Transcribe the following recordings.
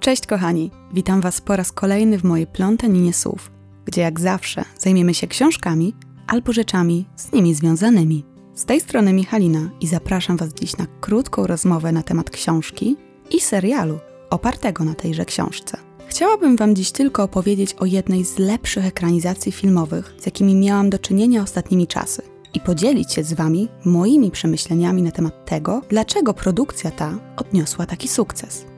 Cześć kochani, witam Was po raz kolejny w mojej plątaninie słów, gdzie jak zawsze zajmiemy się książkami albo rzeczami z nimi związanymi. Z tej strony Michalina i zapraszam Was dziś na krótką rozmowę na temat książki i serialu opartego na tejże książce. Chciałabym Wam dziś tylko opowiedzieć o jednej z lepszych ekranizacji filmowych, z jakimi miałam do czynienia ostatnimi czasy i podzielić się z Wami moimi przemyśleniami na temat tego, dlaczego produkcja ta odniosła taki sukces.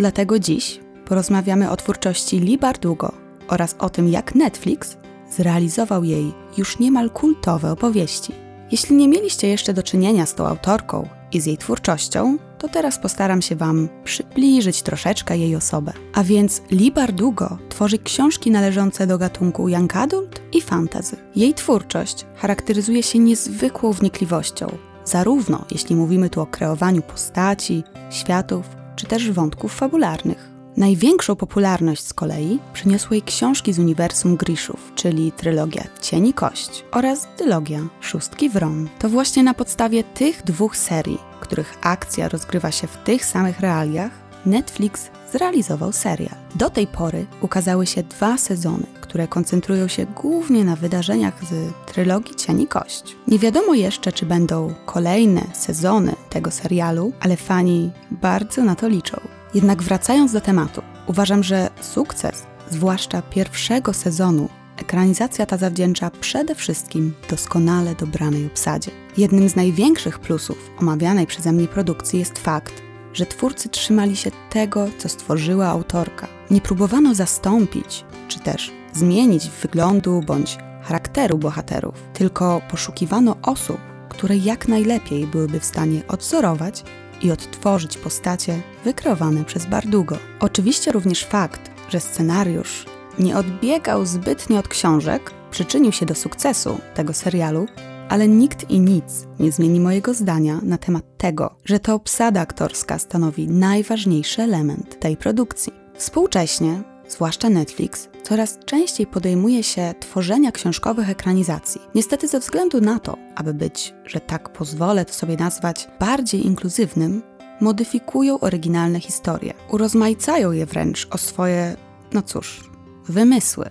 Dlatego dziś porozmawiamy o twórczości Lee Bardugo oraz o tym, jak Netflix zrealizował jej już niemal kultowe opowieści. Jeśli nie mieliście jeszcze do czynienia z tą autorką i z jej twórczością, to teraz postaram się Wam przybliżyć troszeczkę jej osobę. A więc Lee Bardugo tworzy książki należące do gatunku young adult i fantasy. Jej twórczość charakteryzuje się niezwykłą wnikliwością, zarówno jeśli mówimy tu o kreowaniu postaci, światów, czy też wątków fabularnych. Największą popularność z kolei przyniosły jej książki z uniwersum Grishów, czyli trylogia Cień i Kość oraz dylogia Szóstki Wron. To właśnie na podstawie tych dwóch serii, których akcja rozgrywa się w tych samych realiach, Netflix zrealizował serial. Do tej pory ukazały się dwa sezony, które koncentrują się głównie na wydarzeniach z trylogii Cień i Kość. Nie wiadomo jeszcze, czy będą kolejne sezony tego serialu, ale fani bardzo na to liczą. Jednak wracając do tematu, uważam, że sukces, zwłaszcza pierwszego sezonu, ekranizacja ta zawdzięcza przede wszystkim doskonale dobranej obsadzie. Jednym z największych plusów omawianej przeze mnie produkcji jest fakt, że twórcy trzymali się tego, co stworzyła autorka. Nie próbowano zastąpić, czy też zmienić wyglądu bądź charakteru bohaterów, tylko poszukiwano osób, które jak najlepiej byłyby w stanie odzorować i odtworzyć postacie wykreowane przez Bardugo. Oczywiście również fakt, że scenariusz nie odbiegał zbytnio od książek, przyczynił się do sukcesu tego serialu, ale nikt i nic nie zmieni mojego zdania na temat tego, że to obsada aktorska stanowi najważniejszy element tej produkcji. Współcześnie, zwłaszcza Netflix, coraz częściej podejmuje się tworzenia książkowych ekranizacji. Niestety ze względu na to, aby być, że tak pozwolę to sobie nazwać, bardziej inkluzywnym, modyfikują oryginalne historie. Urozmaicają je wręcz o swoje, no cóż, wymysły,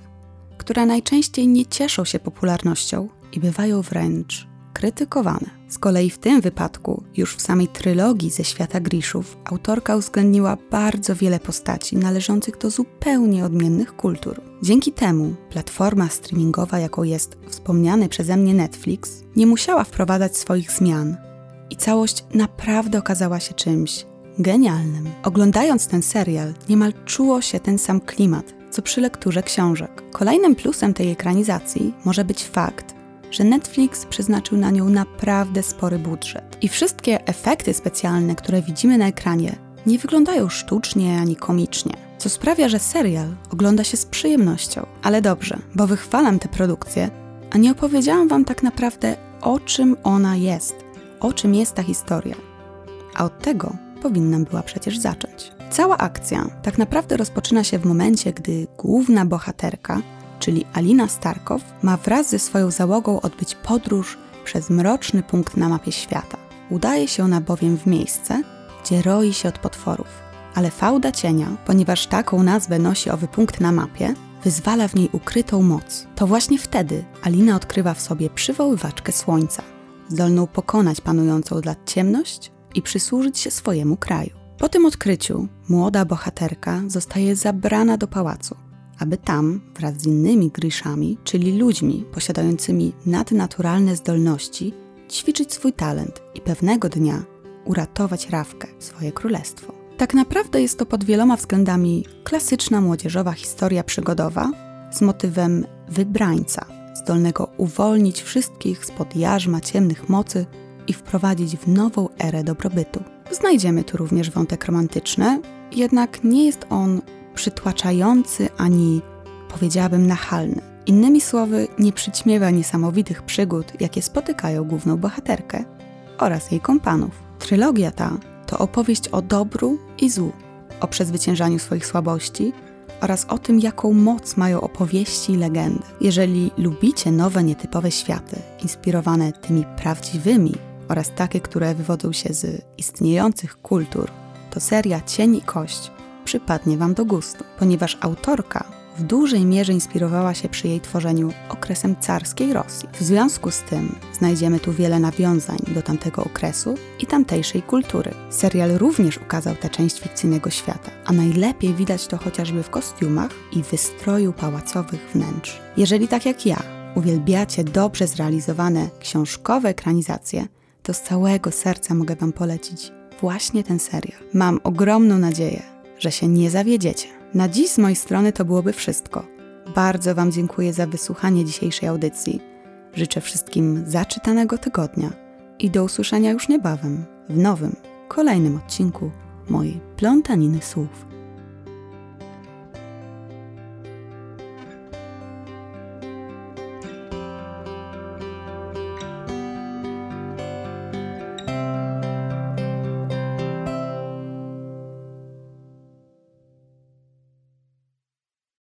które najczęściej nie cieszą się popularnością i bywają wręcz krytykowane. Z kolei w tym wypadku, już w samej trylogii ze świata Griszów, autorka uwzględniła bardzo wiele postaci należących do zupełnie odmiennych kultur. Dzięki temu platforma streamingowa, jaką jest wspomniany przeze mnie Netflix, nie musiała wprowadzać swoich zmian i całość naprawdę okazała się czymś genialnym. Oglądając ten serial, niemal czuło się ten sam klimat, co przy lekturze książek. Kolejnym plusem tej ekranizacji może być fakt, że Netflix przeznaczył na nią naprawdę spory budżet. I wszystkie efekty specjalne, które widzimy na ekranie, nie wyglądają sztucznie ani komicznie, co sprawia, że serial ogląda się z przyjemnością. Ale dobrze, bo wychwalam tę produkcję, a nie opowiedziałam Wam tak naprawdę, o czym ona jest, o czym jest ta historia. A od tego powinnam była przecież zacząć. Cała akcja tak naprawdę rozpoczyna się w momencie, gdy główna bohaterka czyli Alina Starkow, ma wraz ze swoją załogą odbyć podróż przez mroczny punkt na mapie świata. Udaje się ona bowiem w miejsce, gdzie roi się od potworów. Ale fałda cienia, ponieważ taką nazwę nosi owy punkt na mapie, wyzwala w niej ukrytą moc. To właśnie wtedy Alina odkrywa w sobie przywoływaczkę słońca, zdolną pokonać panującą od lat ciemność i przysłużyć się swojemu kraju. Po tym odkryciu młoda bohaterka zostaje zabrana do pałacu, aby tam, wraz z innymi Griszami, czyli ludźmi posiadającymi nadnaturalne zdolności, ćwiczyć swój talent i pewnego dnia uratować Rawkę, swoje królestwo. Tak naprawdę jest to pod wieloma względami klasyczna młodzieżowa historia przygodowa z motywem wybrańca, zdolnego uwolnić wszystkich spod jarzma ciemnych mocy i wprowadzić w nową erę dobrobytu. Znajdziemy tu również wątek romantyczny, jednak nie jest on przytłaczający ani, powiedziałabym, nachalny. Innymi słowy, nie przyćmiewa niesamowitych przygód, jakie spotykają główną bohaterkę oraz jej kompanów. Trylogia ta to opowieść o dobru i złu, o przezwyciężaniu swoich słabości oraz o tym, jaką moc mają opowieści i legendy. Jeżeli lubicie nowe, nietypowe światy, inspirowane tymi prawdziwymi oraz takie, które wywodzą się z istniejących kultur, to seria Cień i Kość przypadnie Wam do gustu, ponieważ autorka w dużej mierze inspirowała się przy jej tworzeniu okresem carskiej Rosji. W związku z tym znajdziemy tu wiele nawiązań do tamtego okresu i tamtejszej kultury. Serial również ukazał tę część fikcyjnego świata, a najlepiej widać to chociażby w kostiumach i wystroju pałacowych wnętrz. Jeżeli tak jak ja uwielbiacie dobrze zrealizowane książkowe ekranizacje, to z całego serca mogę Wam polecić właśnie ten serial. Mam ogromną nadzieję, że się nie zawiedziecie. Na dziś z mojej strony to byłoby wszystko. Bardzo Wam dziękuję za wysłuchanie dzisiejszej audycji. Życzę wszystkim zaczytanego tygodnia i do usłyszenia już niebawem w nowym, kolejnym odcinku mojej plątaniny słów.